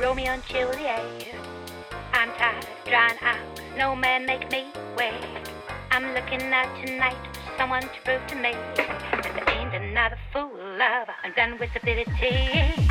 Romeo and Juliet. I'm tired of drying out, no man make me wait. I'm looking out tonight for someone to prove to me that there ain't another fool lover. I'm done with stupidity.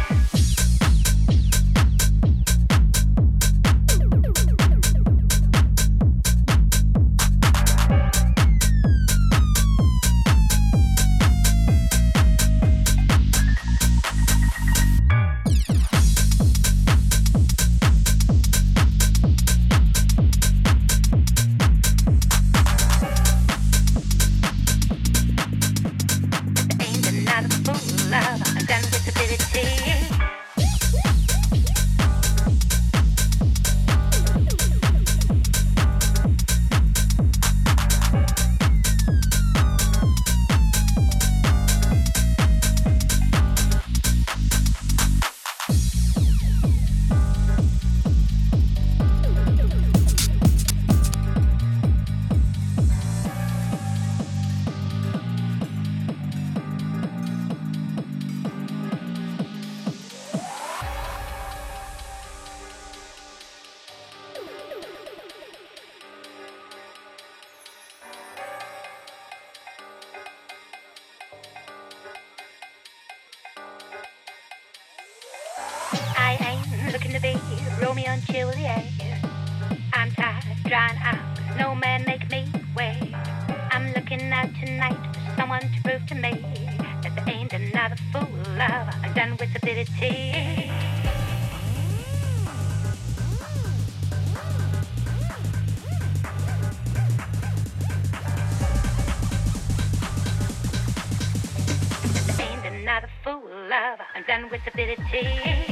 I'm done with stupidity.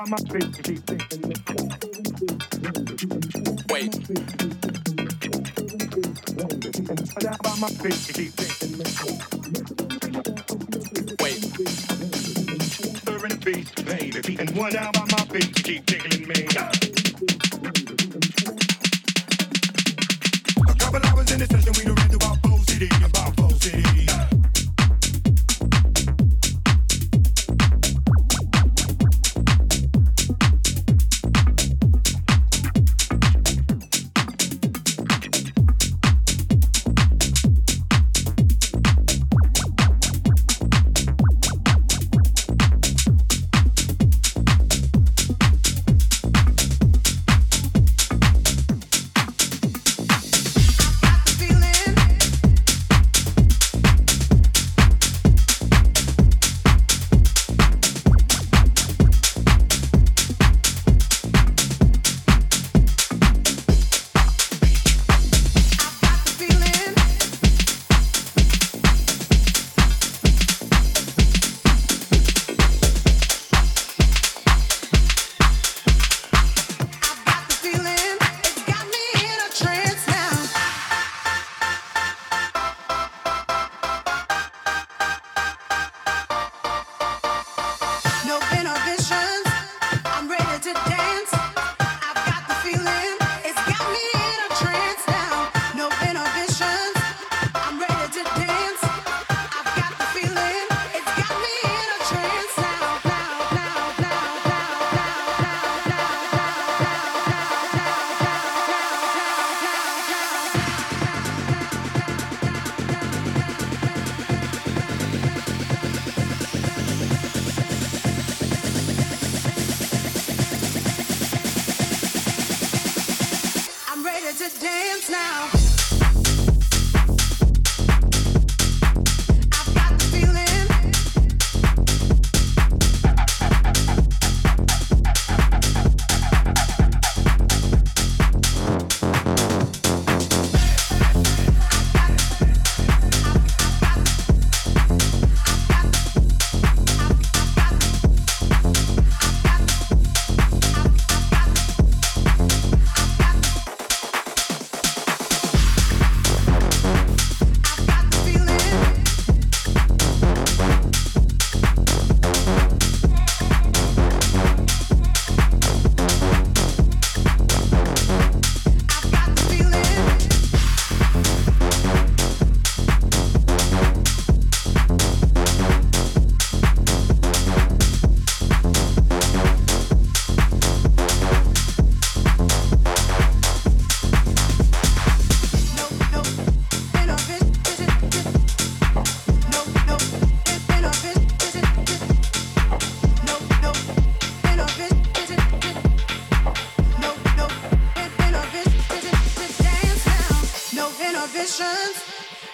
Wait. Wait. Stirring the beast, baby, and one down by my feet, keep tickling me.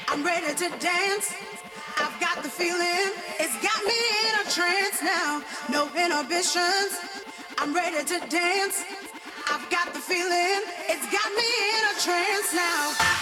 I'm ready to dance. I've got the feeling. It's got me in a trance now. No inhibitions. I'm ready to dance. I've got the feeling. It's got me in a trance now.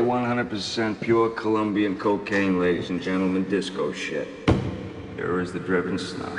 100% pure Colombian cocaine, ladies and gentlemen, disco shit. Here is the driven snuff.